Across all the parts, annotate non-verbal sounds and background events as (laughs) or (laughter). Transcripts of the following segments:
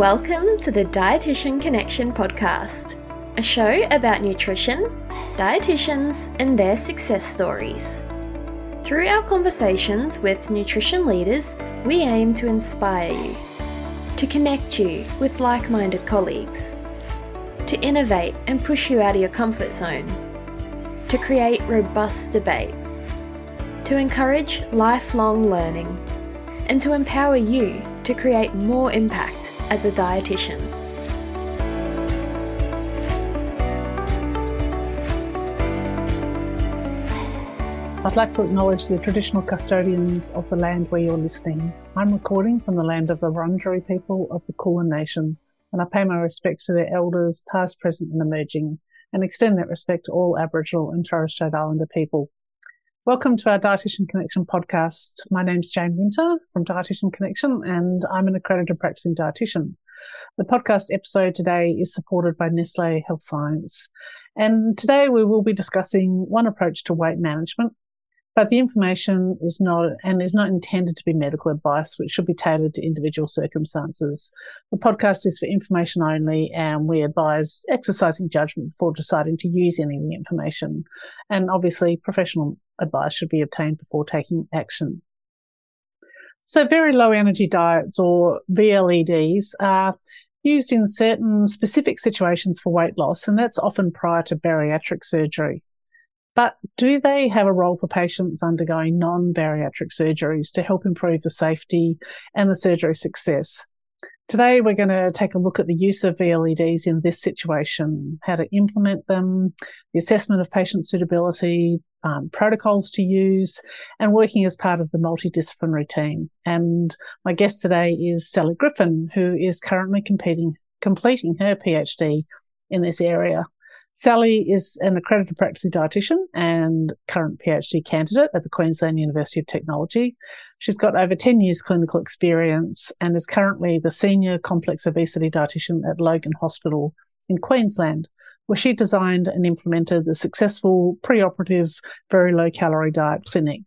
Welcome to the Dietitian Connection podcast, a show about nutrition, dietitians, and their success stories. Through our conversations with nutrition leaders, we aim to inspire you, to connect you with like minded colleagues, to innovate and push you out of your comfort zone, to create robust debate, to encourage lifelong learning, and to empower you to create more impact as a dietitian. I'd like to acknowledge the traditional custodians of the land where you're listening. I'm recording from the land of the Wurundjeri people of the Kulin Nation, and I pay my respects to their elders, past, present, and emerging, and extend that respect to all Aboriginal and Torres Strait Islander people. Welcome to our Dietitian Connection podcast. My name's Jane Winter from Dietitian Connection, and I'm an accredited practicing dietitian. The podcast episode today is supported by Nestle Health Science. And today we will be discussing one approach to weight management but the information is not and is not intended to be medical advice, which should be tailored to individual circumstances. The podcast is for information only, and we advise exercising judgment before deciding to use any of the information. And obviously, professional advice should be obtained before taking action. So, very low energy diets or VLEDs are used in certain specific situations for weight loss, and that's often prior to bariatric surgery. But do they have a role for patients undergoing non bariatric surgeries to help improve the safety and the surgery success? Today, we're going to take a look at the use of VLEDs in this situation, how to implement them, the assessment of patient suitability, um, protocols to use, and working as part of the multidisciplinary team. And my guest today is Sally Griffin, who is currently competing, completing her PhD in this area. Sally is an accredited practicing dietitian and current PhD candidate at the Queensland University of Technology. She's got over 10 years clinical experience and is currently the senior complex obesity dietitian at Logan Hospital in Queensland, where she designed and implemented the successful preoperative very low calorie diet clinic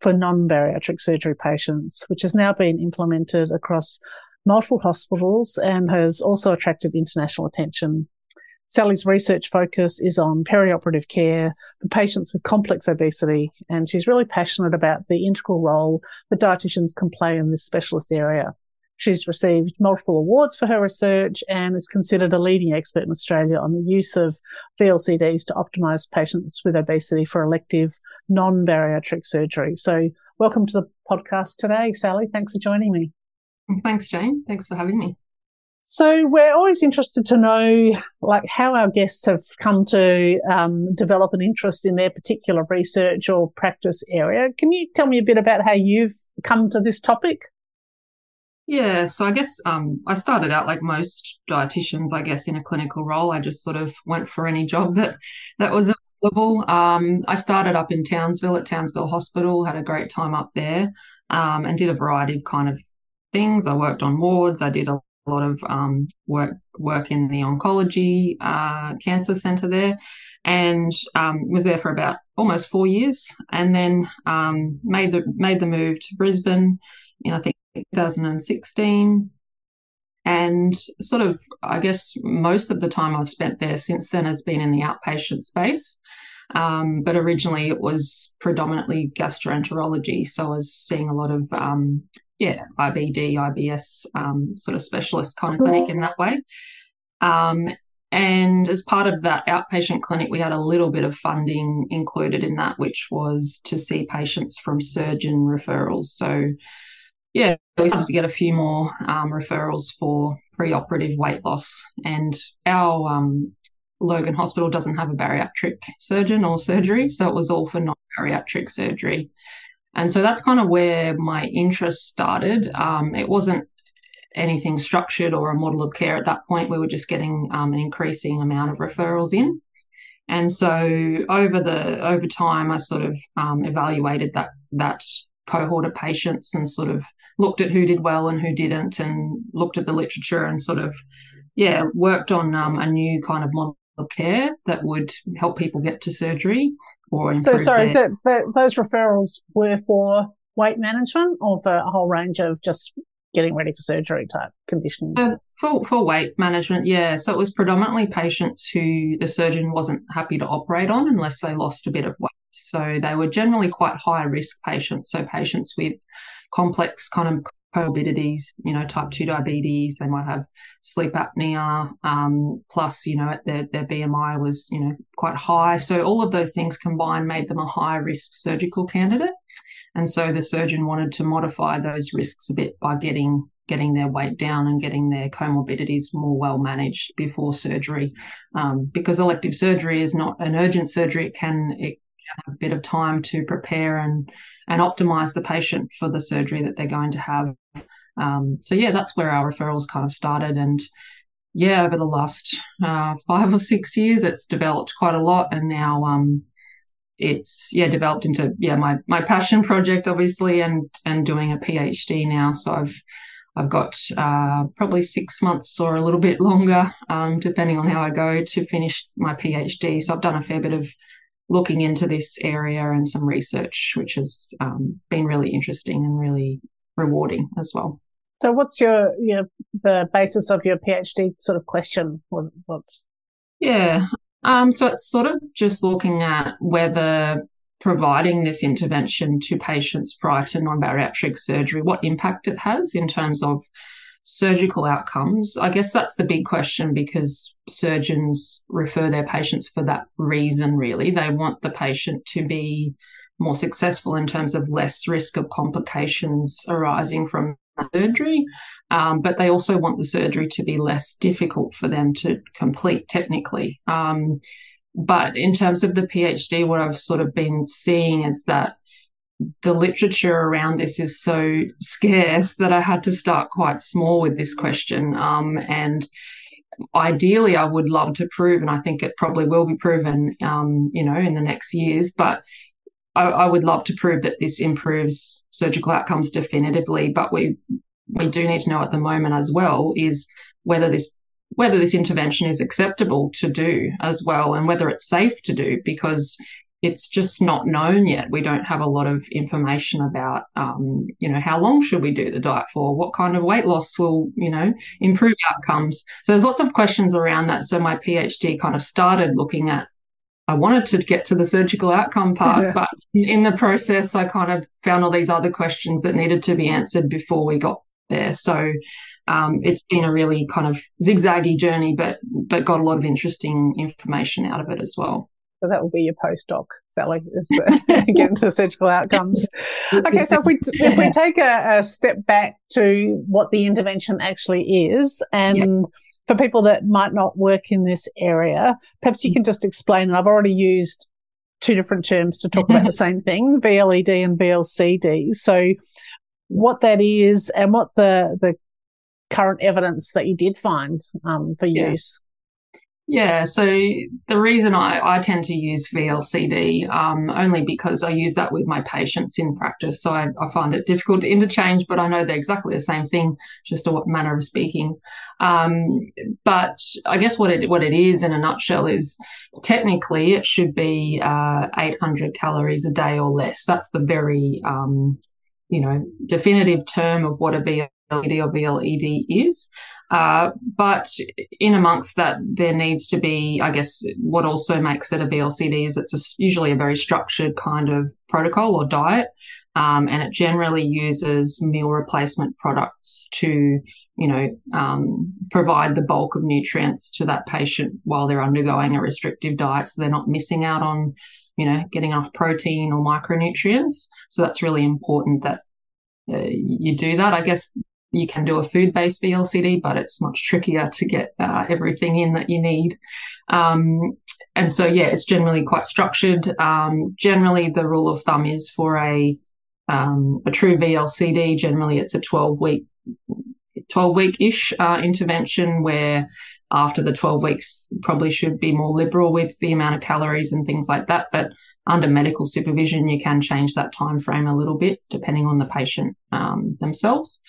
for non-bariatric surgery patients, which has now been implemented across multiple hospitals and has also attracted international attention Sally's research focus is on perioperative care for patients with complex obesity, and she's really passionate about the integral role that dietitians can play in this specialist area. She's received multiple awards for her research and is considered a leading expert in Australia on the use of VLCDs to optimise patients with obesity for elective non-bariatric surgery. So welcome to the podcast today, Sally. Thanks for joining me. Thanks, Jane. Thanks for having me. So we're always interested to know, like, how our guests have come to um, develop an interest in their particular research or practice area. Can you tell me a bit about how you've come to this topic? Yeah, so I guess um, I started out like most dietitians, I guess, in a clinical role. I just sort of went for any job that that was available. Um, I started up in Townsville at Townsville Hospital, had a great time up there, um, and did a variety of kind of things. I worked on wards. I did a a lot of um, work work in the oncology uh, cancer center there, and um, was there for about almost four years, and then um, made the made the move to Brisbane in I think 2016, and sort of I guess most of the time I've spent there since then has been in the outpatient space. Um, but originally it was predominantly gastroenterology. So I was seeing a lot of um, yeah, IBD, IBS um, sort of specialist kind of clinic in that way. Um, and as part of that outpatient clinic, we had a little bit of funding included in that, which was to see patients from surgeon referrals. So, yeah, we started to get a few more um, referrals for preoperative weight loss. And our um, Logan Hospital doesn't have a bariatric surgeon or surgery, so it was all for non bariatric surgery. And so that's kind of where my interest started. Um, it wasn't anything structured or a model of care at that point. We were just getting um, an increasing amount of referrals in. And so over the over time, I sort of um, evaluated that that cohort of patients and sort of looked at who did well and who didn't, and looked at the literature and sort of yeah worked on um, a new kind of model of care that would help people get to surgery or improve. So sorry, their... the, the, those referrals were for weight management or for a whole range of just getting ready for surgery type conditioning? Uh, for, for weight management, yeah. So it was predominantly patients who the surgeon wasn't happy to operate on unless they lost a bit of weight. So they were generally quite high risk patients. So patients with complex kind of comorbidities, you know, type 2 diabetes, they might have sleep apnea, um, plus, you know, their, their BMI was, you know, quite high. So all of those things combined made them a high risk surgical candidate. And so the surgeon wanted to modify those risks a bit by getting getting their weight down and getting their comorbidities more well managed before surgery. Um, because elective surgery is not an urgent surgery, it can it have a bit of time to prepare and and optimize the patient for the surgery that they're going to have. Um, so yeah, that's where our referrals kind of started, and yeah, over the last uh, five or six years, it's developed quite a lot, and now um, it's yeah developed into yeah my my passion project, obviously, and and doing a PhD now. So I've I've got uh, probably six months or a little bit longer, um, depending on how I go, to finish my PhD. So I've done a fair bit of looking into this area and some research, which has um, been really interesting and really rewarding as well. So, what's your your the basis of your PhD sort of question? What, what's yeah, um, so it's sort of just looking at whether providing this intervention to patients prior to non-bariatric surgery, what impact it has in terms of surgical outcomes? I guess that's the big question because surgeons refer their patients for that reason, really. They want the patient to be more successful in terms of less risk of complications arising from surgery. Um, but they also want the surgery to be less difficult for them to complete technically. Um, but in terms of the PhD, what I've sort of been seeing is that the literature around this is so scarce that I had to start quite small with this question. Um, and ideally, I would love to prove, and I think it probably will be proven, um, you know, in the next years. But I, I, would love to prove that this improves surgical outcomes definitively. But we we do need to know at the moment as well is whether this whether this intervention is acceptable to do as well and whether it's safe to do because it's just not known yet. We don't have a lot of information about, um, you know, how long should we do the diet for? What kind of weight loss will, you know, improve outcomes? So there's lots of questions around that. So my PhD kind of started looking at. I wanted to get to the surgical outcome part, yeah. but in the process, I kind of found all these other questions that needed to be answered before we got there. So um, it's been a really kind of zigzaggy journey, but but got a lot of interesting information out of it as well. So that will be your postdoc, Sally, is the, (laughs) (laughs) get into the surgical outcomes. Okay, so if we if we take a, a, step back to what the intervention actually is, and yep. for people that might not work in this area, perhaps you can just explain. And I've already used two different terms to talk about the (laughs) same thing: VLED and VLCD. So, what that is, and what the the current evidence that you did find um, for yeah. use. Yeah, so the reason I, I tend to use VLCD um, only because I use that with my patients in practice. So I, I, find it difficult to interchange, but I know they're exactly the same thing, just a manner of speaking. Um, but I guess what it what it is in a nutshell is technically it should be uh, 800 calories a day or less. That's the very um, you know definitive term of what a VLCD or VLED is. Uh, but in amongst that, there needs to be, I guess, what also makes it a VLCD is it's a, usually a very structured kind of protocol or diet. Um, and it generally uses meal replacement products to, you know, um, provide the bulk of nutrients to that patient while they're undergoing a restrictive diet. So they're not missing out on, you know, getting enough protein or micronutrients. So that's really important that uh, you do that. I guess you can do a food based VLCD, but it's much trickier to get uh, everything in that you need. Um, and so, yeah, it's generally quite structured. Um, generally, the rule of thumb is for a um, a true VLCD. Generally, it's a twelve week, twelve week ish uh, intervention where after the 12 weeks probably should be more liberal with the amount of calories and things like that but under medical supervision you can change that time frame a little bit depending on the patient um, themselves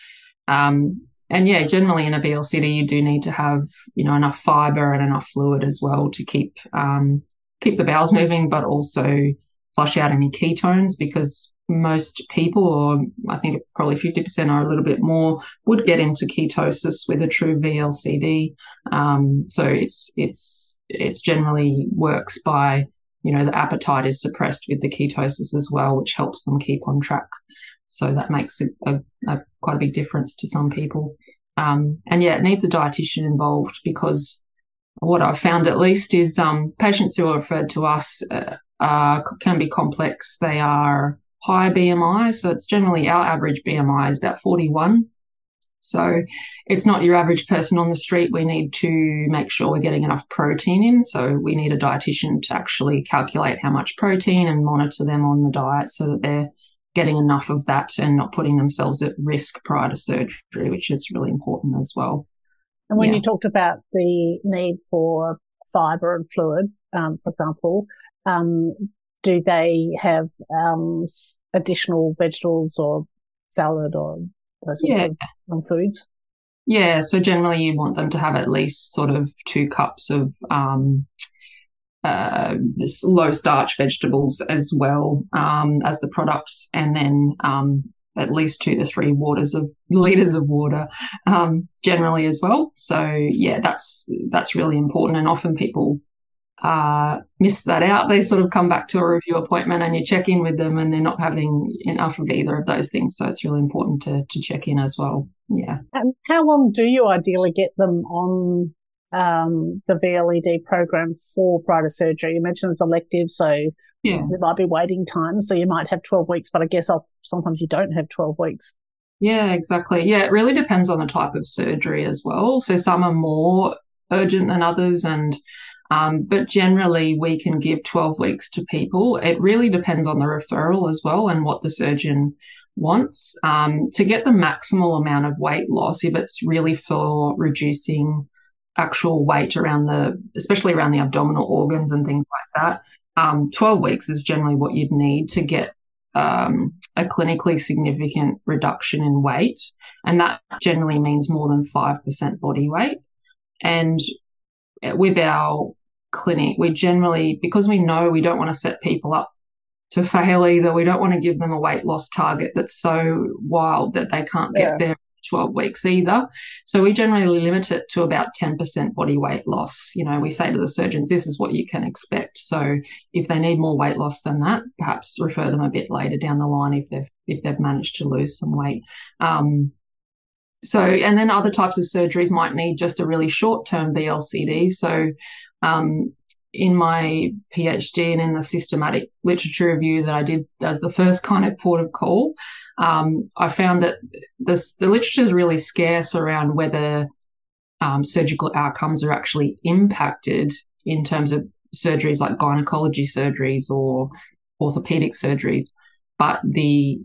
um, and yeah, generally in a VLCD, you do need to have you know enough fiber and enough fluid as well to keep um, keep the bowels moving, but also flush out any ketones because most people, or I think probably 50% or a little bit more, would get into ketosis with a true VLCD. Um, so it's it's it's generally works by you know the appetite is suppressed with the ketosis as well, which helps them keep on track. So that makes a, a, a quite a big difference to some people. Um, and yeah, it needs a dietitian involved because what I've found at least is um, patients who are referred to us uh, can be complex. They are high BMI. So it's generally our average BMI is about 41. So it's not your average person on the street. We need to make sure we're getting enough protein in. So we need a dietitian to actually calculate how much protein and monitor them on the diet so that they're getting enough of that and not putting themselves at risk prior to surgery, which is really important as well. And when yeah. you talked about the need for fiber and fluid, um, for example, um, do they have um, additional vegetables or salad or those sorts yeah. of foods? Yeah, so generally you want them to have at least sort of two cups of um, uh, low starch vegetables as well um, as the products, and then um, at least two to three waters of (laughs) liters of water um, generally as well. So yeah, that's that's really important, and often people uh, miss that out. They sort of come back to a review appointment and you check in with them and they're not having enough of either of those things. So it's really important to, to check in as well. Yeah. How long do you ideally get them on um, the VLED program for prior surgery? You mentioned it's elective, so yeah. there might be waiting time. So you might have 12 weeks, but I guess I'll, sometimes you don't have 12 weeks. Yeah, exactly. Yeah, it really depends on the type of surgery as well. So some are more urgent than others and um, but generally, we can give 12 weeks to people. It really depends on the referral as well and what the surgeon wants. Um, to get the maximal amount of weight loss, if it's really for reducing actual weight around the, especially around the abdominal organs and things like that, um, 12 weeks is generally what you'd need to get um, a clinically significant reduction in weight. And that generally means more than 5% body weight. And with our clinic, we generally, because we know we don't want to set people up to fail either, we don't want to give them a weight loss target that's so wild that they can't get yeah. there 12 weeks either. So we generally limit it to about 10% body weight loss. You know, we say to the surgeons, this is what you can expect. So if they need more weight loss than that, perhaps refer them a bit later down the line if they've if they've managed to lose some weight. Um, so, and then other types of surgeries might need just a really short term VLCD. So, um, in my PhD and in the systematic literature review that I did as the first kind of port of call, um, I found that this, the literature is really scarce around whether um, surgical outcomes are actually impacted in terms of surgeries like gynecology surgeries or orthopedic surgeries. But the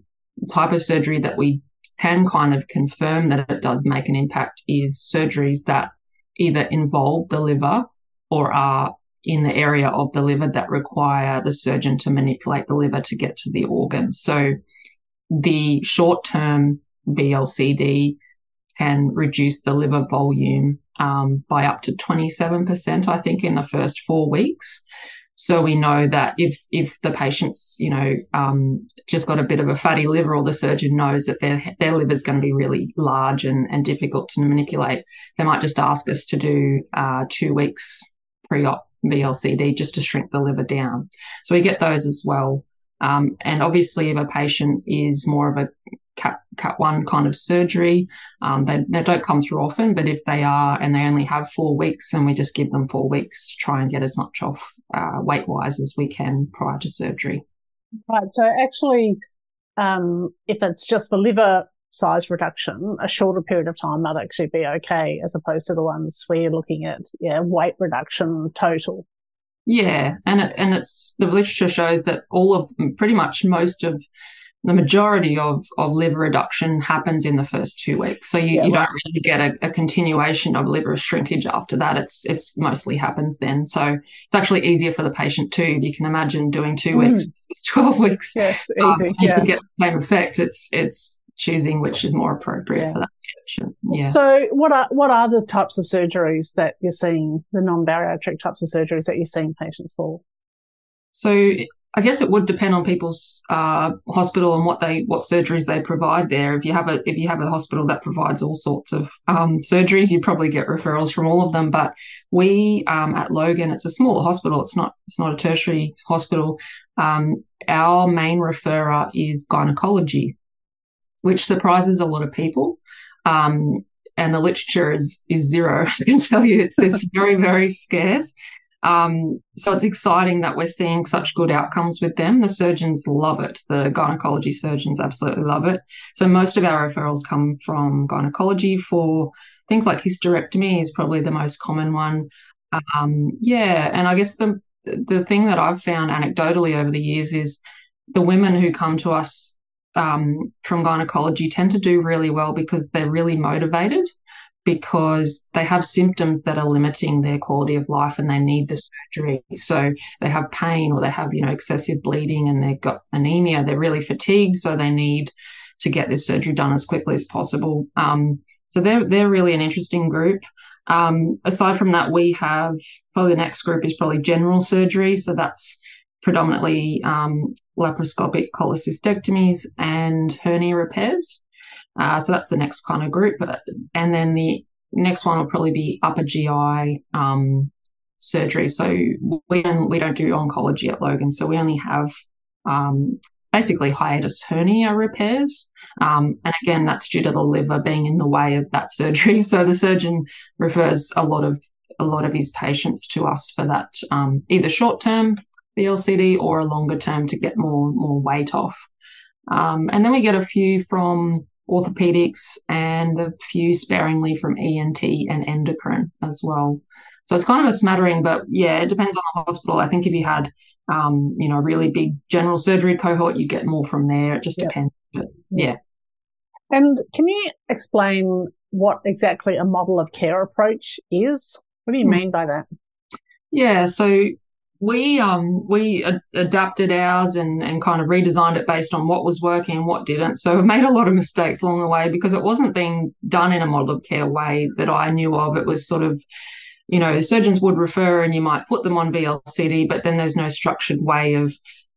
type of surgery that we can kind of confirm that it does make an impact is surgeries that either involve the liver or are in the area of the liver that require the surgeon to manipulate the liver to get to the organ. So the short term VLCD can reduce the liver volume um, by up to 27%, I think, in the first four weeks. So we know that if if the patient's you know um, just got a bit of a fatty liver, or the surgeon knows that their their liver is going to be really large and, and difficult to manipulate, they might just ask us to do uh, two weeks pre-op VLCD just to shrink the liver down. So we get those as well. Um, and obviously, if a patient is more of a cut, cut one kind of surgery, um, they, they don't come through often, but if they are and they only have four weeks, then we just give them four weeks to try and get as much off uh, weight wise as we can prior to surgery. Right. So actually, um, if it's just the liver size reduction, a shorter period of time might actually be okay, as opposed to the ones where you're looking at yeah weight reduction total. Yeah, and it, and it's the literature shows that all of pretty much most of the majority of, of liver reduction happens in the first two weeks. So you, yeah, you right. don't really get a, a, continuation of liver shrinkage after that. It's it's mostly happens then. So it's actually easier for the patient too. You can imagine doing two mm. weeks, (laughs) twelve weeks. Yes, easy. Um, yeah. You get the same effect. It's it's choosing which is more appropriate yeah. for that patient. Yeah. So what are what are the types of surgeries that you're seeing, the non-bariatric types of surgeries that you're seeing patients for? So I guess it would depend on people's uh, hospital and what they what surgeries they provide there. If you have a if you have a hospital that provides all sorts of um, surgeries, you probably get referrals from all of them. But we um, at Logan, it's a smaller hospital. It's not it's not a tertiary hospital. Um, our main referrer is gynecology, which surprises a lot of people. Um, and the literature is is zero. (laughs) I can tell you, it's it's very very scarce. Um, so it's exciting that we're seeing such good outcomes with them. The surgeons love it. The gynecology surgeons absolutely love it. So most of our referrals come from gynecology for things like hysterectomy is probably the most common one. Um, yeah, and I guess the the thing that I've found anecdotally over the years is the women who come to us um, from gynecology tend to do really well because they're really motivated because they have symptoms that are limiting their quality of life and they need the surgery. So they have pain or they have, you know, excessive bleeding and they've got anemia. They're really fatigued, so they need to get this surgery done as quickly as possible. Um, so they're they're really an interesting group. Um, aside from that, we have probably the next group is probably general surgery. So that's predominantly um, laparoscopic cholecystectomies and hernia repairs. Uh, so that's the next kind of group. And then the next one will probably be upper GI um, surgery. So we we don't do oncology at Logan. So we only have um, basically hiatus hernia repairs. Um, and again, that's due to the liver being in the way of that (laughs) surgery. So the surgeon refers a lot of a lot of his patients to us for that, um, either short term VLCD or a longer term to get more more weight off. Um, and then we get a few from orthopedics and a few sparingly from ENT and endocrine as well. So it's kind of a smattering, but yeah, it depends on the hospital. I think if you had, um, you know, a really big general surgery cohort, you get more from there. It just yep. depends. But yeah. And can you explain what exactly a model of care approach is? What do you hmm. mean by that? Yeah, so we um we ad- adapted ours and and kind of redesigned it based on what was working and what didn't. So we made a lot of mistakes along the way because it wasn't being done in a model of care way that I knew of. It was sort of you know surgeons would refer and you might put them on VLCD, but then there's no structured way of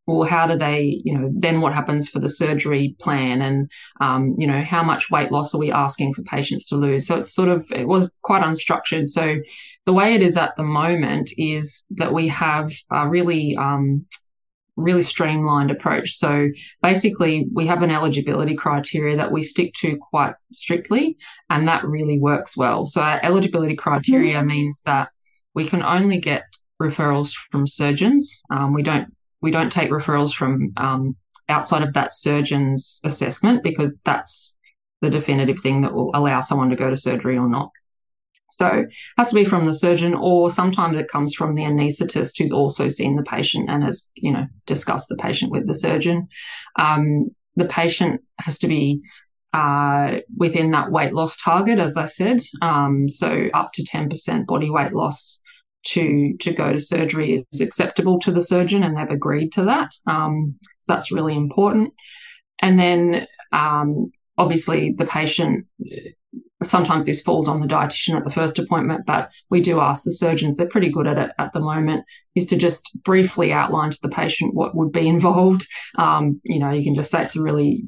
well, how do they, you know, then what happens for the surgery plan and, um, you know, how much weight loss are we asking for patients to lose? So it's sort of, it was quite unstructured. So the way it is at the moment is that we have a really, um, really streamlined approach. So basically, we have an eligibility criteria that we stick to quite strictly, and that really works well. So our eligibility criteria mm-hmm. means that we can only get referrals from surgeons. Um, we don't we don't take referrals from um, outside of that surgeon's assessment because that's the definitive thing that will allow someone to go to surgery or not. So it has to be from the surgeon, or sometimes it comes from the anaesthetist who's also seen the patient and has, you know, discussed the patient with the surgeon. Um, the patient has to be uh, within that weight loss target, as I said. Um, so up to 10% body weight loss to to go to surgery is acceptable to the surgeon and they've agreed to that. Um, so that's really important. And then um, obviously the patient sometimes this falls on the dietitian at the first appointment, but we do ask the surgeons, they're pretty good at it at the moment, is to just briefly outline to the patient what would be involved. Um, you know, you can just say it's a really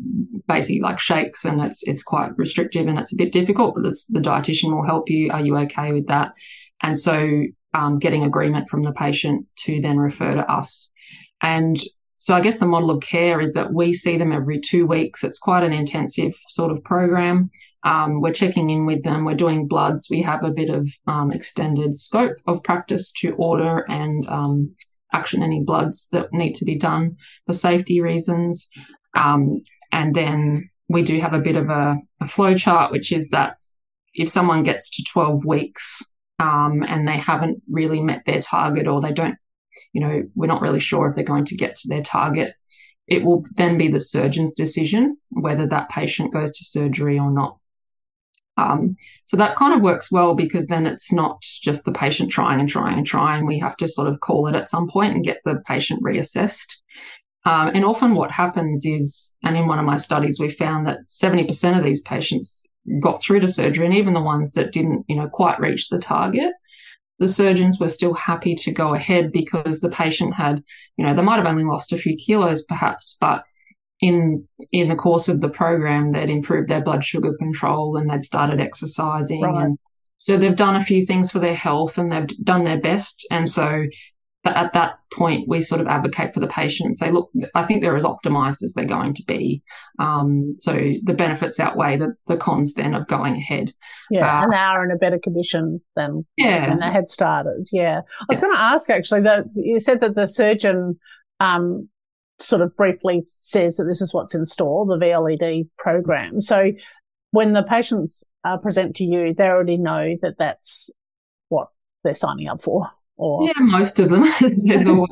basically like shakes and it's it's quite restrictive and it's a bit difficult, but the dietitian will help you. Are you okay with that? And so um, getting agreement from the patient to then refer to us. And so I guess the model of care is that we see them every two weeks. It's quite an intensive sort of program. Um, we're checking in with them. We're doing bloods. We have a bit of um, extended scope of practice to order and um, action any bloods that need to be done for safety reasons. Um, and then we do have a bit of a, a flow chart, which is that if someone gets to 12 weeks um, and they haven't really met their target or they don't, you know, we're not really sure if they're going to get to their target. It will then be the surgeon's decision whether that patient goes to surgery or not. Um, so that kind of works well because then it's not just the patient trying and trying and trying. We have to sort of call it at some point and get the patient reassessed. Um, and often what happens is, and in one of my studies, we found that 70% of these patients got through to surgery and even the ones that didn't, you know, quite reach the target, the surgeons were still happy to go ahead because the patient had, you know, they might have only lost a few kilos perhaps, but in in the course of the program they'd improved their blood sugar control and they'd started exercising right. and so they've done a few things for their health and they've done their best and so at that point we sort of advocate for the patient and say look i think they're as optimized as they're going to be um, so the benefits outweigh the, the cons then of going ahead yeah uh, and they are in a better condition than yeah. when they had started yeah i was yeah. going to ask actually that you said that the surgeon um, sort of briefly says that this is what's in store, the VLED program. So when the patients uh, present to you, they already know that that's they're signing up for. Or yeah, most of them. (laughs) there's (laughs) always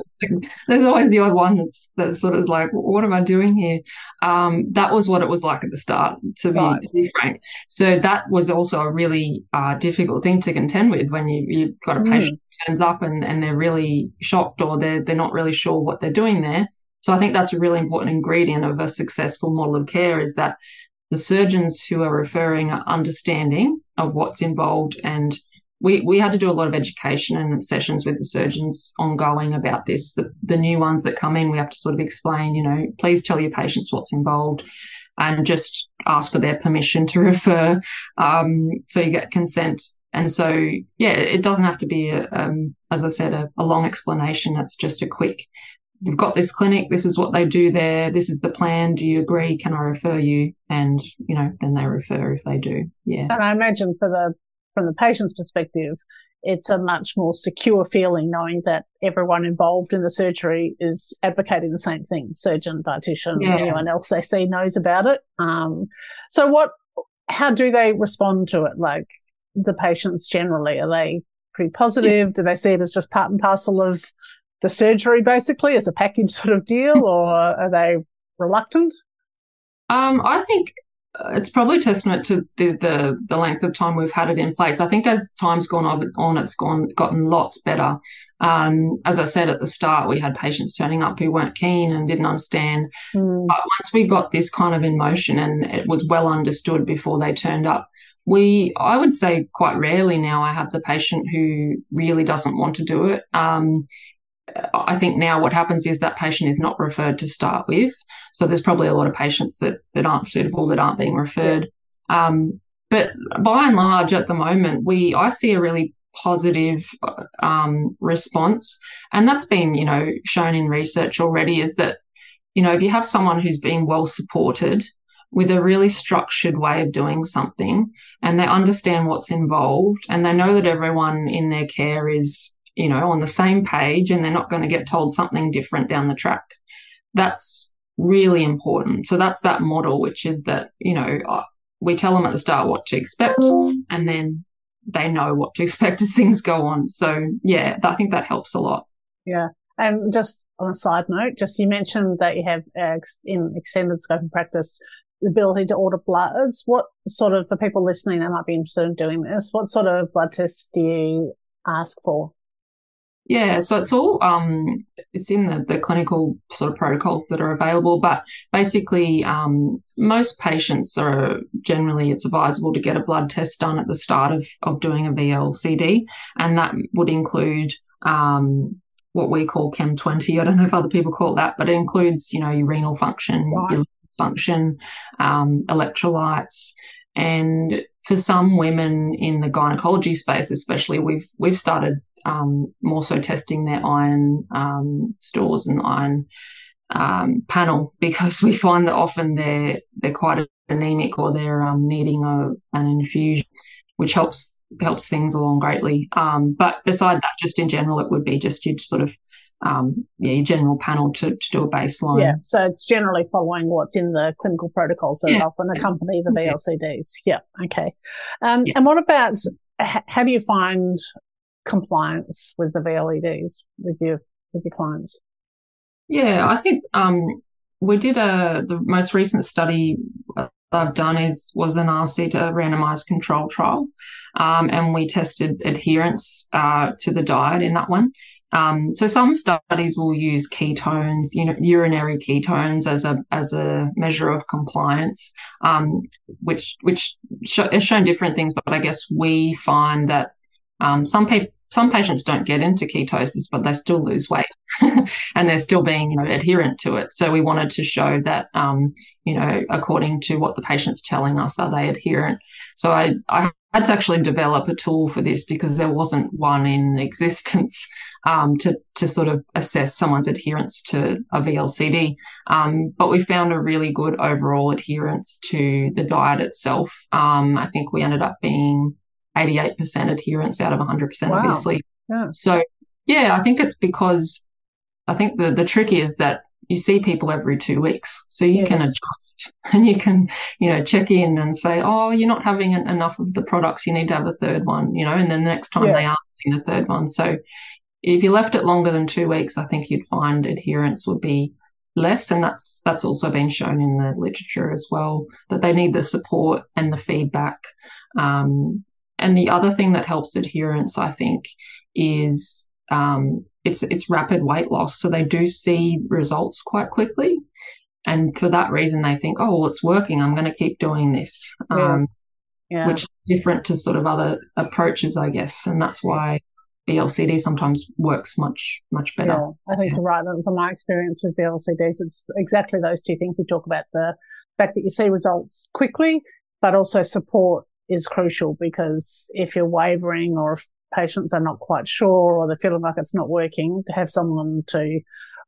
there's always the odd one that's that's sort of like, what am I doing here? Um, that was what it was like at the start, to be, right. to be frank. So that was also a really uh, difficult thing to contend with when you you've got a patient mm. turns up and, and they're really shocked or they're they're not really sure what they're doing there so I think that's a really important ingredient of a successful model of care is that the surgeons who are referring are understanding of what's involved and we, we had to do a lot of education and sessions with the surgeons ongoing about this. The, the new ones that come in, we have to sort of explain, you know, please tell your patients what's involved and just ask for their permission to (laughs) refer. Um, so you get consent. And so, yeah, it doesn't have to be, a, um, as I said, a, a long explanation. It's just a quick we've got this clinic, this is what they do there, this is the plan. Do you agree? Can I refer you? And, you know, then they refer if they do. Yeah. And I imagine for the, from the patient's perspective, it's a much more secure feeling knowing that everyone involved in the surgery is advocating the same thing. Surgeon, dietitian, yeah. anyone else they see knows about it. Um, so what, how do they respond to it? Like the patients generally, are they pretty positive? Yeah. Do they see it as just part and parcel of the surgery basically as a package sort of deal, or are they reluctant? Um, I think it's probably testament to the, the, the length of time we've had it in place. I think as time's gone on, it's gone gotten lots better. Um, as I said at the start, we had patients turning up who weren't keen and didn't understand. Mm. But once we got this kind of in motion and it was well understood before they turned up, we I would say quite rarely now I have the patient who really doesn't want to do it. Um, I think now what happens is that patient is not referred to start with. So there's probably a lot of patients that, that aren't suitable that aren't being referred. Um, but by and large, at the moment, we I see a really positive um, response, and that's been you know shown in research already. Is that you know if you have someone who's been well supported with a really structured way of doing something, and they understand what's involved, and they know that everyone in their care is you know, on the same page and they're not going to get told something different down the track. That's really important. So that's that model, which is that, you know, uh, we tell them at the start what to expect and then they know what to (laughs) expect as things go on. So yeah, I think that helps a lot. Yeah. And just on a side note, just you mentioned that you have uh, in extended scope of practice the ability to order bloods. What sort of, for people listening that might be interested in doing this, what sort of blood tests do you ask for? Yeah, so it's all um, it's in the, the clinical sort of protocols that are available. But basically, um, most patients are generally it's advisable to get a blood test done at the start of of doing a VLCD, and that would include um, what we call Chem twenty. I don't know if other people call it that, but it includes you know your renal function, right. your function, um, electrolytes, and for some women in the gynecology space, especially, we've we've started um, more so testing their iron um, stores and iron um, panel (laughs) because we find that often they're they're quite anemic or they're um, needing a, an infusion, which helps helps things along greatly. Um, but beside that, just in general, it would be just your sort of um, yeah, your general panel to, to do a baseline. Yeah, so it's generally following what's in the clinical protocols that yeah. often accompany the VLCDs. Yeah, okay. Um, yeah. And what about how do you find compliance with the VLEDs with your with your clients? Yeah, I think um, we did a the most recent study I've done is was an RCTA randomized control trial, um, and we tested adherence uh, to the diet in that one. Um, so some studies will use ketones, you know, urinary ketones as a as a measure of compliance, um, which which sh- has shown different things. But I guess we find that um, some people some patients don't get into ketosis, but they still lose weight (laughs) and they're still being, you know, adherent to it. So we wanted to show that, um, you know, according to what the patient's telling us, are they adherent? So I, I had to actually develop a tool for this because there wasn't one in (laughs) existence um, to to sort of assess someone's adherence to a VLCD. Um, but we found a really good overall adherence to the diet itself. Um, I think we ended up being 88% adherence out of 100%, wow. obviously. Yeah. So, yeah, I think it's because I think the, the trick is that you see people every two weeks. So you yes. can adjust (laughs) and you can, you know, check in and say, oh, you're not having enough of the products. You need to have a third one, you know, and then the next time yeah. they are having the third one. So if you left it longer than two weeks, I think you'd find adherence would be less. And that's, that's also been shown in the literature as well, that they need the support and the feedback. Um, and the other thing that helps adherence, I think, is um, it's it's rapid weight loss. So they do see results quite quickly, and for that reason, they think, oh, well, it's working. I'm going to keep doing this, um, yes. yeah. which is different to sort of other approaches, I guess, and that's why VLCD sometimes works much much better. Yeah, I think yeah. right. From my experience with VLCDs, it's exactly those two things you talk about: the fact that you see results quickly, but also support is crucial because if you're wavering or if patients are not quite sure or they're feeling like it's not working, to have someone to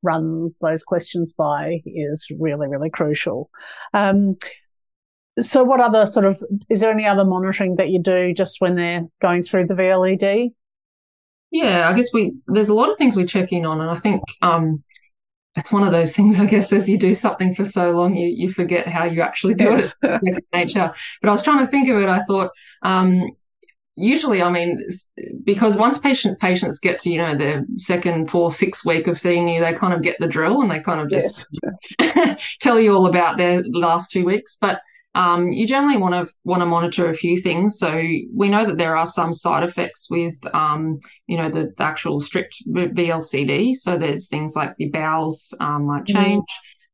run those questions by is really, really crucial. Um, so what other sort of, is there any other monitoring that you do just when they're going through the VLED? Yeah, I guess we, there's a lot of things we check in on and I think, um, it's one of those things, I guess, as you do something for so long, you, you forget how you actually do yes. it nature. But I was trying to think of it. I thought, um, usually, I mean, because once patient patients get to, you know, the second, fourth, sixth week of seeing you, they kind of get the drill and they kind of just yes. (laughs) tell you all about their last two weeks. But um, you generally want to want to monitor a few things. So we know that there are some side effects with, um, you know, the, the, actual strict VLCD. So there's things like the bowels um, might mm-hmm. change.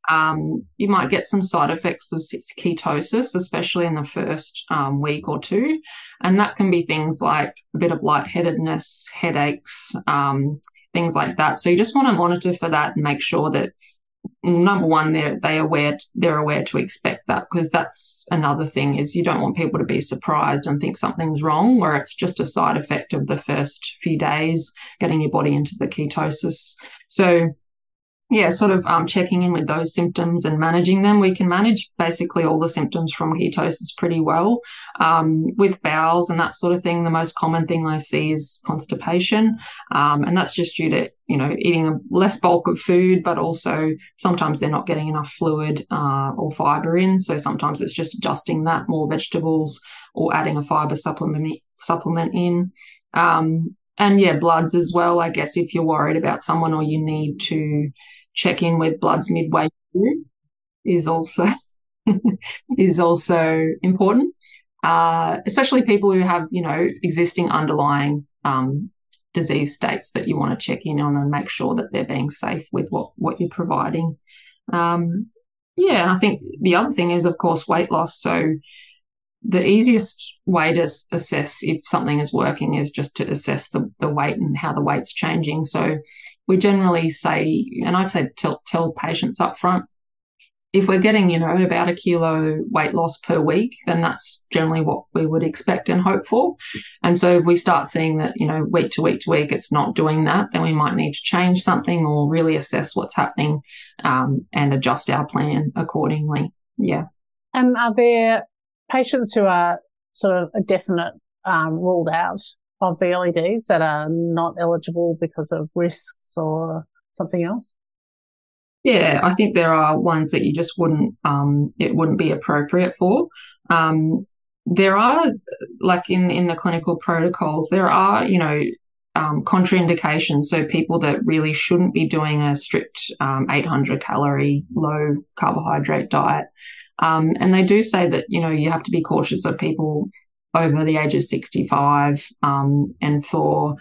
Mm. you might get some side effects of ketosis, especially in the first um, week or two, and that can be things like a bit of lightheadedness, headaches, um, things like that. So you just want to monitor for that and make sure that number one, they're they aware they're aware to expect that because that's another thing is you don't want people to be surprised and think something's wrong where it's just a side effect of the first few days getting your body into the ketosis. So yeah, sort of um, checking in with those symptoms and managing them. We can manage basically all the symptoms from ketosis pretty well. Um, with bowels and that sort of thing, the most common thing I see is constipation. Um, and that's just due to, you know, eating a less bulk of food, but also sometimes they're not getting enough fluid uh, or fiber in. So sometimes it's just adjusting that, more vegetables or adding a fiber supplement, supplement in. Um, and yeah, bloods as well. I guess if you're worried about someone or you need to check in with bloods midway through is also (laughs) is also important. Uh, especially people who have, you know, existing underlying um, disease states that you want to check in on and make sure that they're being safe with what what you're providing. Um, yeah, and I think the other thing is, of course, weight loss. So the easiest way to assess if something is working is just to assess the, the weight and how the weight's changing. So we generally say, and I'd say tell, tell patients up front, if we're getting, you know, about a kilo weight loss per week, then that's generally what we would expect and hope for. And so if we start seeing that, you know, week to week to week, it's not doing that, then we might need to change something or really assess what's happening um, and adjust our plan accordingly. Yeah. And are there patients who are sort of a definite um, ruled out of VLEDs that are not eligible because of risks or something else? Yeah, I think there are ones that you just wouldn't, um, it wouldn't be appropriate for. Um, there are, like in, in the clinical protocols, there are, you know, um, contraindications. So people that really shouldn't be doing a strict um, 800 calorie, low carbohydrate diet. Um, and they do say that, you know, you have to be cautious of people over the age of 65. Um, and for,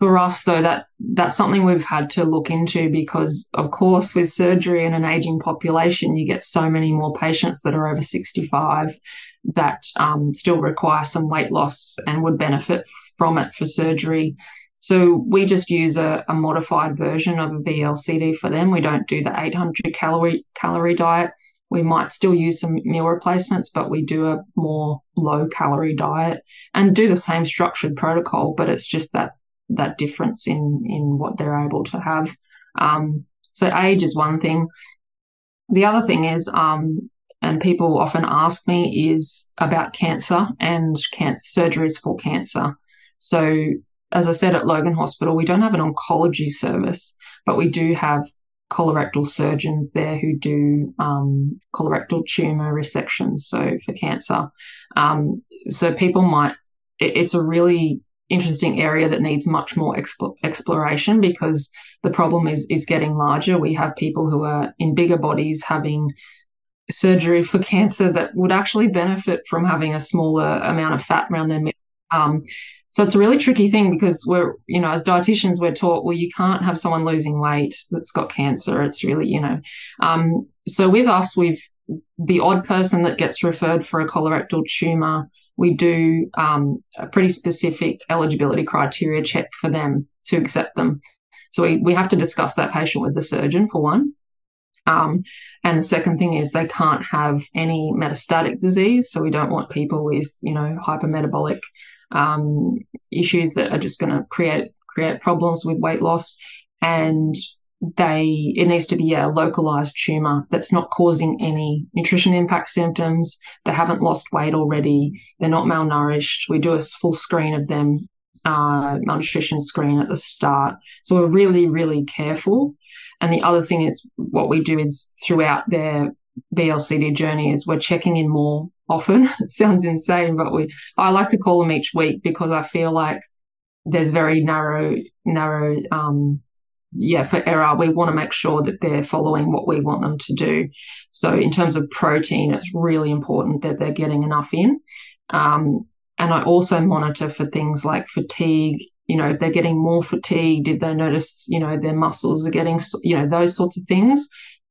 for us though, that, that's something we've had to look into because of course with surgery and an aging population, you get so many more patients that are over 65 that, um, still require some weight loss and would benefit from it for surgery. So we just use a, a, modified version of a VLCD for them. We don't do the 800 calorie calorie diet. We might still use some meal replacements, but we do a more low calorie diet and do the same structured protocol, but it's just that that difference in in what they're able to have. Um, so age is one thing. The other thing is, um, and people often ask me, is about cancer and cancer surgeries for cancer. So as I said at Logan Hospital, we don't have an oncology service, but we do have colorectal surgeons there who do um, colorectal tumor resections, so for cancer. Um, so people might, it, it's a really interesting area that needs much more expo- exploration because the problem is is getting larger. We have people who are in bigger bodies having surgery for (laughs) cancer that would actually benefit from having a smaller amount of fat around their um, so it's a really tricky thing because we're, you know, as dietitians, we're taught, well, you can't have someone losing weight that's got cancer. It's really, you know, um, so with us, we've the odd person that gets referred for a colorectal tumor, we do um, a pretty specific eligibility criteria check for them to accept them. So we, we have to discuss that patient with the surgeon for one. Um, and the second thing is they can't have any metastatic disease. So we don't want people with, you know, hypermetabolic um, issues that are just going to create create problems with weight loss, and they it needs to be a localized tumor that's not causing any nutrition impact symptoms. They haven't lost weight already. They're not malnourished. We do a full screen of them, uh, malnutrition screen at the start. So we're really really careful. And the other thing is what we do is throughout their VLCD journey is we're checking in more often. (laughs) it sounds insane, but we I like to call them each week because I feel like there's very narrow narrow um yeah for error. We want to make sure that they're following what we want them to do. So in terms of protein it's really important that they're getting enough in. Um, and i also monitor for things like fatigue. You know if they're getting more fatigued if they notice you know their muscles are getting you know those sorts of things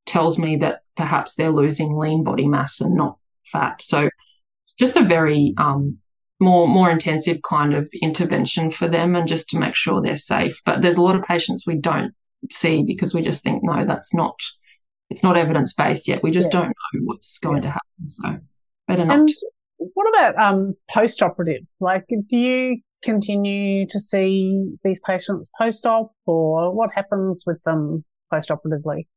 tells me that perhaps they're losing lean body mass and not fat. So just a very um, more more intensive kind of intervention for them and just to make sure they're safe. But there's a lot of patients we don't see because we just think no, that's not it's not evidence based yet. We just yeah. don't know what's going yeah. to happen. So better not. And what about um, post operative? Like, do you continue to see these patients post op, or what happens with them post operatively?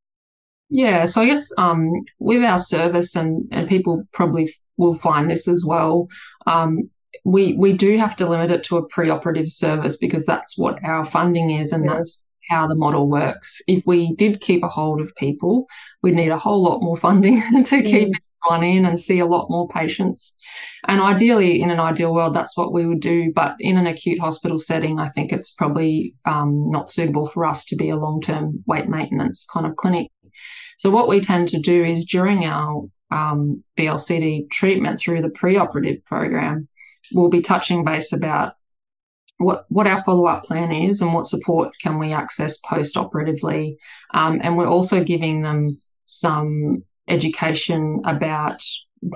Yeah, so I guess um, with our service, and, and people probably will find this as well, um, we we do have to limit it to a pre-operative service because that's what our funding is, and yeah. that's how the model works. If we did keep a hold of people, we'd need a whole lot more funding (laughs) to keep mm. everyone in and see a lot more patients. And ideally, in an ideal world, that's what we would do. But in an acute hospital setting, I think it's probably um, not suitable for us to be a long-term weight maintenance kind of clinic. So what we tend to do is during our um, VLCD treatment through the preoperative program, we'll be touching base about what what our follow up plan is and what support can we access post operatively, um, and we're also giving them some education about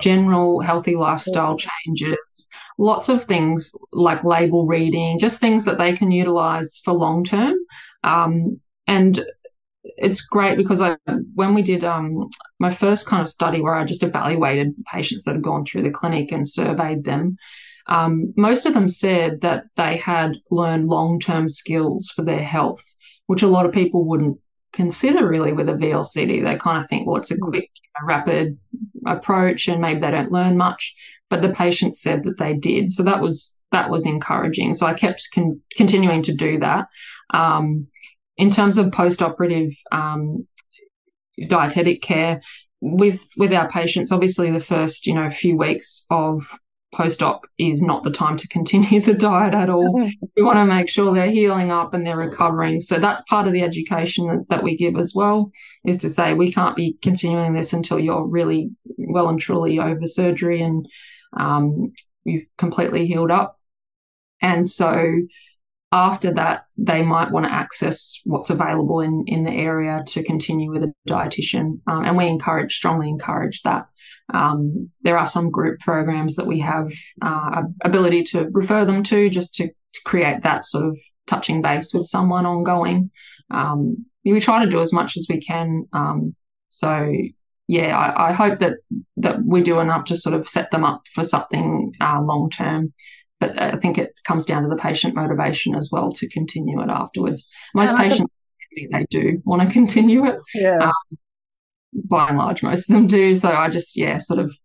general healthy lifestyle yes. changes, lots of things like label reading, just things that they can utilize for long term. Um, and it's great because I when we did um, my first kind of study where I just evaluated patients that had gone through the clinic and surveyed them, um, most of them said that they had learned long term skills for their health, which a lot of people wouldn't consider really with a VLCD. They kind of think, well, it's a quick, you rapid approach, and maybe they don't learn much. But the patients said that they did, so that was that was encouraging. So I kept con- continuing to do that. Um, in terms of post-operative um, dietetic care with with our patients, obviously the first you know few weeks of post-op is not the time to continue (laughs) the diet at all. we want to make sure they're healing up and they're recovering. So that's part of the education that, that we give as well, is to say we can't be continuing this until you're really well and truly over surgery and um, you've completely healed up. And so after that, they might want to access what's available in, in the area to continue with a dietitian. Um, and we encourage, strongly encourage that. Um, there are some group programs that we have uh, ability to refer them to just to create that sort of touching base with someone ongoing. Um, we try to do as much as we can. Um, so yeah, I, I, hope that that we do enough to sort of set them up for something uh, long term. But I think it comes down to the patient motivation as well to continue it afterwards. Most patients, they do want to continue it. Yeah. Um, by and large, most of them do. So I just, yeah, sort of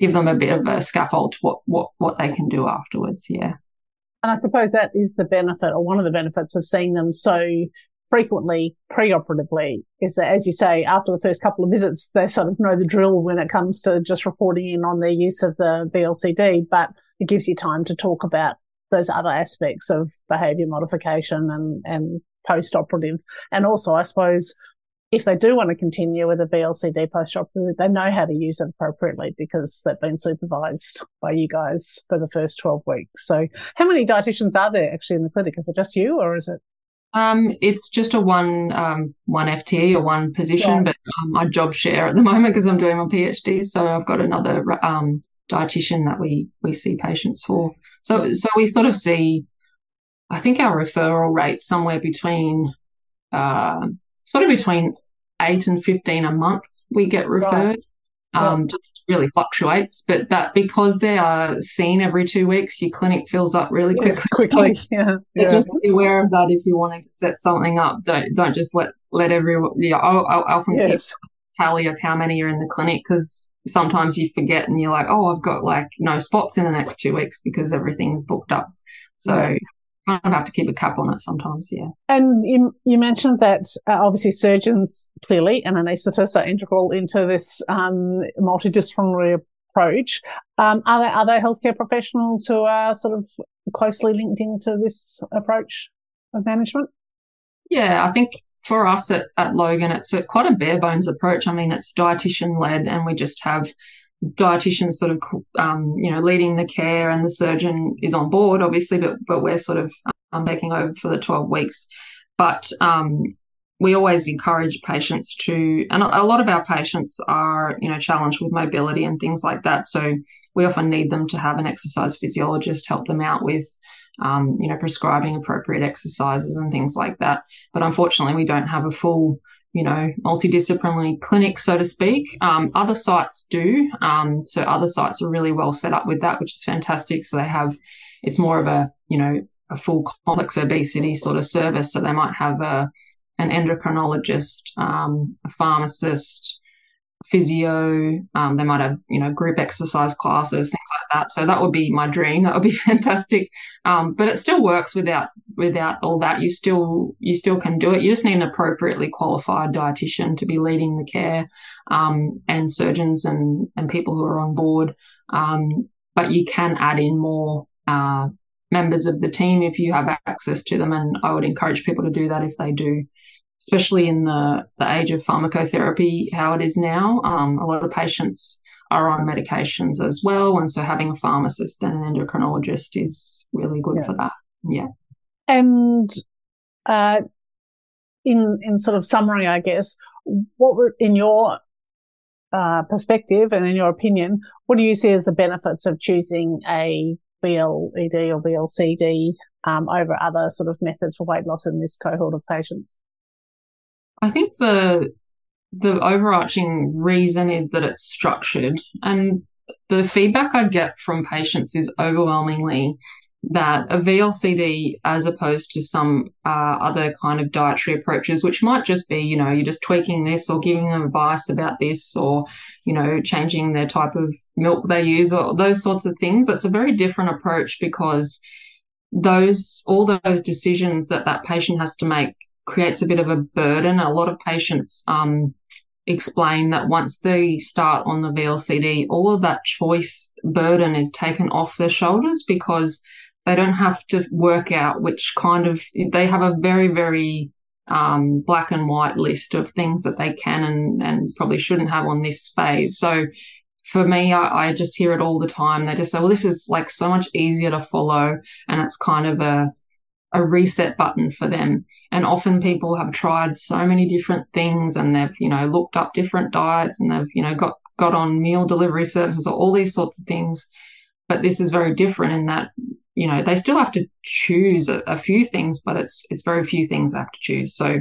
give them a bit of a scaffold to what, what, what they can do afterwards. Yeah. And I suppose that is the benefit or one of the benefits of seeing them so frequently pre-operatively is that, as you say, after the first couple of visits, they sort of know the drill when it comes to just reporting in on their use of the VLCD, but it gives you time to talk about those other aspects of behavior modification and, and post-operative. And also, I suppose, if they do want to continue with a VLCD post-operative, they know how to use it appropriately because they've been supervised by you guys for the first 12 weeks. So how many dietitians are there actually in the clinic? Is it just you or is it? Um, it's just a one um, one FTE or one position, yeah. but um, I job share at the (laughs) moment because I'm doing my PhD. So I've got another um, dietitian that we we see patients for. So so we sort of see, I think our referral rate somewhere between, uh, sort of between eight and fifteen a month. We get referred. Right um, yeah. just really fluctuates. But that because they are seen every two weeks, your clinic fills up really yes, quickly. quickly, (laughs) yeah. yeah. Just be aware of that if you're wanting to set something up. Don't don't just let let everyone. Yeah, I'll, I'll often yes. keep tally of how many are in the clinic because sometimes you forget and you're like, oh, I've got like no spots in the next two weeks because everything's booked up. So kind of have to keep a cap on it sometimes, yeah. And you you mentioned that uh, obviously surgeons clearly and anaesthetists are integral into this um, multidisciplinary approach. Um, are there other healthcare professionals who are sort of closely linked into this approach of management? Yeah, I think for us at, at Logan, it's a, quite a bare bones approach. I mean, it's dietitian led, and we just have dietitians sort of um, you know leading the care and the surgeon is on board obviously but but we're sort of um, taking over for the 12 weeks. But um, we always encourage patients to and a lot of our patients are you know challenged with mobility and things like that. So we often need them to have an exercise physiologist help them out with um, you know prescribing appropriate exercises and things like that. But unfortunately we don't have a full you know, multidisciplinary clinic, so to speak. Um, other sites do. Um, so other sites are really well set up with that, which is fantastic. So they have, it's more of a, you know, a full complex obesity sort of service. So they might have a, an endocrinologist, um, a pharmacist, physio. Um, they might have, you know, group exercise classes, things like that. So that would be my dream. That would be (laughs) fantastic. Um, but it still works without without all that. You still you still can do it. You just need an appropriately qualified dietitian to be leading the care, um, and surgeons and and people who are on board. Um, but you can add in more. Uh, members of the team if you have access to them and I would encourage people to do that if they do especially in the, the age of pharmacotherapy, how it is now. Um, a lot of patients are on medications as well. And so having a pharmacist and an endocrinologist is really good yeah. for that. Yeah. And uh, in in sort of summary, I guess, what were in your uh, perspective and in your opinion, what do you see as the benefits of choosing a VLED or VLCD um, over other sort of methods for weight loss in this cohort of patients? I think the the overarching reason is that it's structured and the feedback I get from patients is overwhelmingly that a VLCD, as opposed to some uh, other kind of dietary approaches, which might just be, you know, you're just tweaking this or giving them advice about this or, you know, changing their type of milk they use or those sorts of things. That's a very different approach because those, all those decisions that that patient has to make creates a bit of a burden. A lot of patients um, explain that once they start on the VLCD, all of that choice burden is taken off their shoulders because they don't have to work out which kind of, they have a very, very um, black and white list of things that they can and, and probably shouldn't have on this phase. So for me, I, I, just hear it all the time. They just say, well, this is like so much easier to follow. And it's kind of a, a reset button for them. And often people have tried so many different things and they've, you know, looked up different diets and they've, you know, got, got on meal delivery services or all these sorts of things. But this is very different in that you know, they still have to choose a, a few things, but it's it's very few things they have to choose. So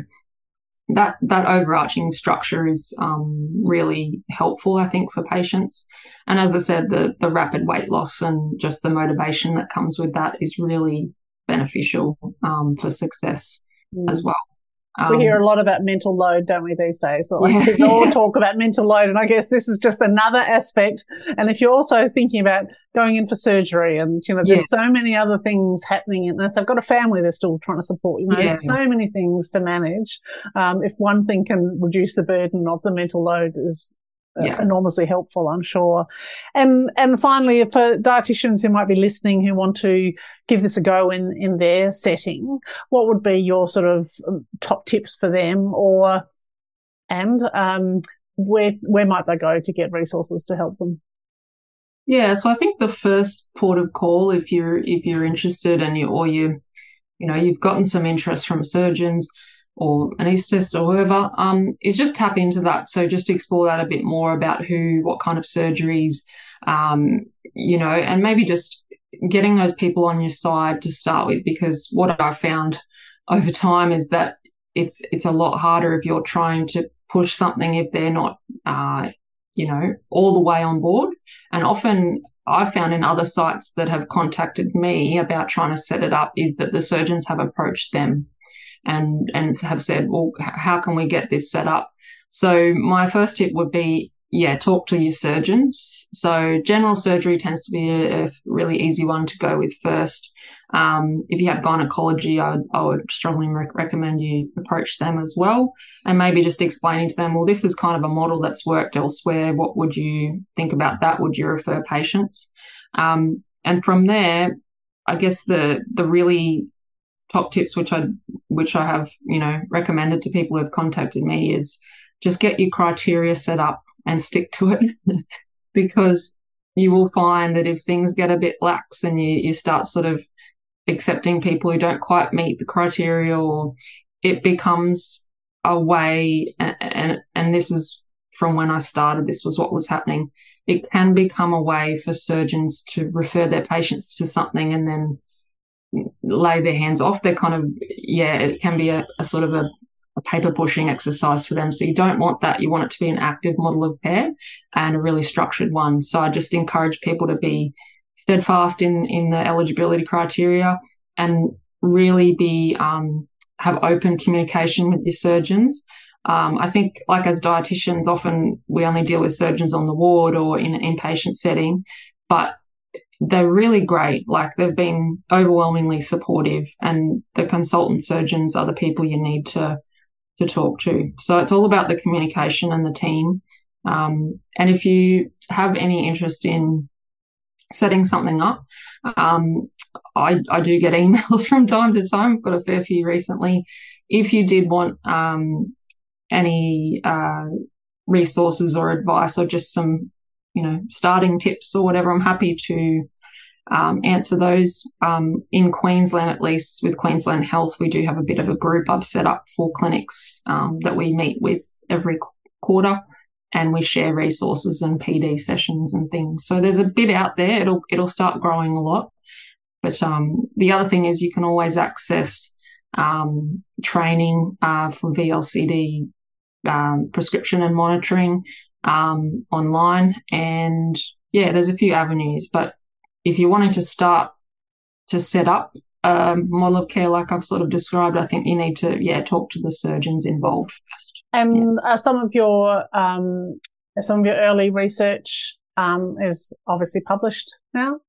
that that overarching structure is um, really helpful, I think, for patients. And as I said, the the rapid weight loss and just the motivation that comes with that is really beneficial um, for success mm. as well. Um, we hear um, a lot about mental load, don't we, these days? Like yeah. There's all (laughs) talk about mental load. And I guess this is just another aspect. And if you're also thinking about going in for surgery and, you know, there's yeah. so many other things happening. And if they've got a family, they're still trying to support, you know, yeah. so many things to manage. Um, if one thing can reduce the burden of the mental load is yeah. enormously helpful, I'm sure. And and finally, for dietitians who might be listening who want to give this a go in in their setting, what would be your sort of um, top tips for them, or and um, where where might they go to get resources to help them? Yeah, so I think the first port of call, if you're if you're interested and you or you, you know, you've gotten some interest from surgeons, or an anaesthetist or whoever, um, is just tap into that. So just explore that a bit more about who, what kind of surgeries, um, you know, and maybe just getting those people on your side to start with, because what I found over time is that it's it's a lot harder if you're trying to push something if they're not, uh, you know, all the way on board. And often I've found in other sites that have contacted me about trying to set it up is that the surgeons have approached them and and have said, well, how can we get this set up? So my first tip would be, yeah, talk to your surgeons. So general surgery tends to be a, a really easy one to go with first. Um, if you have gynecology, I, I would strongly rec- recommend you approach them as well, and maybe just explaining to them, well, this is kind of a model that's worked elsewhere. What would you think about that? Would you refer patients? Um, and from there, I guess the the really top tips which I which I have you know recommended to people who have contacted me is just get your criteria set up and stick to it. (laughs) Because you will find that if things get a bit lax and you you start sort of accepting people who don't quite meet the criteria or it becomes a way and and, and this is from when I started this was what was happening. It can become a way for surgeons to refer their patients to something and then lay their hands off. They're kind of, yeah, it can be a, a sort of a, a, paper pushing exercise for them. So you don't want that. You want it to be an active model of care and a really structured one. So I just encourage people to be steadfast in, in the eligibility criteria and really be, um, have open communication with your surgeons. Um, I think, like as dietitians, often we only deal with surgeons on the ward or in an inpatient setting, but they're really great. Like they've been overwhelmingly supportive, and the consultant surgeons are the people you need to to talk to. So it's all about the communication and the team. Um, and if you have any interest in setting something up, um, I, I do get (laughs) emails from time to time. I've got a fair few recently. If you did want um, any uh, resources or advice or just some you know, starting tips or whatever, I'm happy to um, answer those. Um, in Queensland, at least with Queensland Health, we do have a bit of a group I've set up for clinics um, that we meet with every quarter, and we share resources and PD sessions and things. So there's a bit out there. It'll it'll start growing a lot. But um, the other thing is you can always access um, training uh, from VLCD um, prescription and monitoring um, online. And yeah, there's a few avenues. But if you're wanting to start to set up a model of care like I've sort of described, I think you need to yeah talk to the surgeons involved first. And yeah. some of your um, some of your early research um, is obviously published now.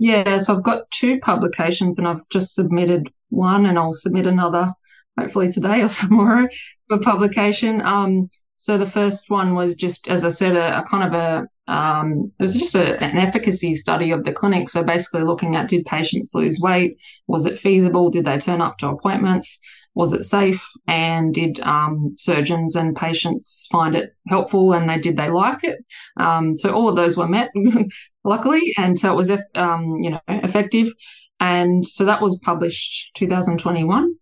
Yeah, so I've got two publications, and I've just submitted one, and I'll submit another hopefully today or (laughs) tomorrow for publication. Um, so the first one was just, as I said, a, a kind of a, um, it was just a, an efficacy study of the clinic. So basically looking at did patients lose weight? Was it feasible? Did they turn up to appointments? Was it safe? And did um, surgeons and patients find it helpful? And they did they like it? Um, so all of those were met, (laughs) luckily, and so it was um, you know effective. And so that was published 2021.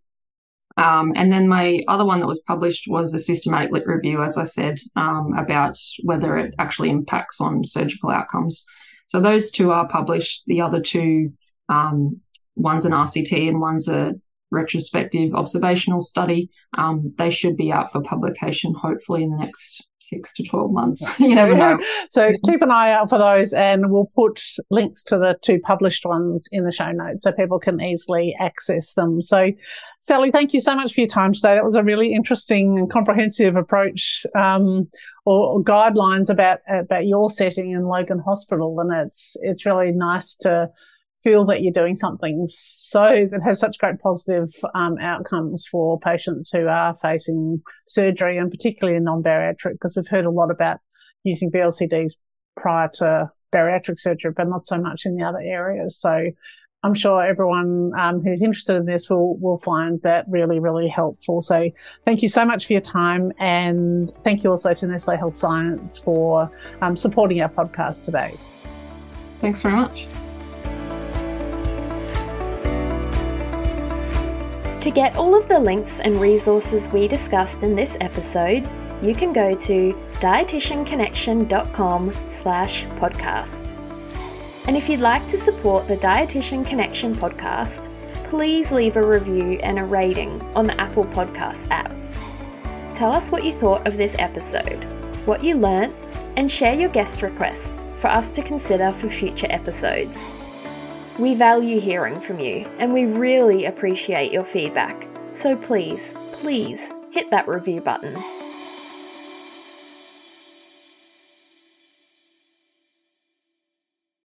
Um, and then my other one that was published was a systematic lit review, as I said, um, about whether it actually impacts on surgical outcomes. So those two are published. The other two Um, one's an RCT and one's a retrospective observational study. Um, they should be out for publication hopefully in the next six to 12 months. (laughs) you never know. so keep an eye out for those and we'll put links to the two published ones in the show notes so people can easily access them. So Sally, thank you so much for your time today. That was a really interesting and comprehensive approach um, or, or, guidelines about about your setting in Logan Hospital, and it's it's really nice to feel that you're doing something so that has such great positive um, outcomes for patients who are facing surgery and particularly in non-bariatric because we've heard a lot about using VLCDs prior to bariatric surgery, but not so much in the other areas. So I'm sure everyone um, who's interested in this will will find that really really helpful. So thank you so much for your time, and thank you also to Nestle Health Science for um, supporting our podcast today. Thanks very much. To get all of the links and resources we discussed in this episode, you can go to dietitianconnection.com slash podcasts. And if you'd like to support the Dietitian Connection podcast, please leave a review and a rating on the Apple Podcasts app. Tell us what you thought of this episode, what you learnt, and share your guest requests for us to consider for future episodes. We value hearing from you and we really appreciate your feedback. So please, please hit that review button.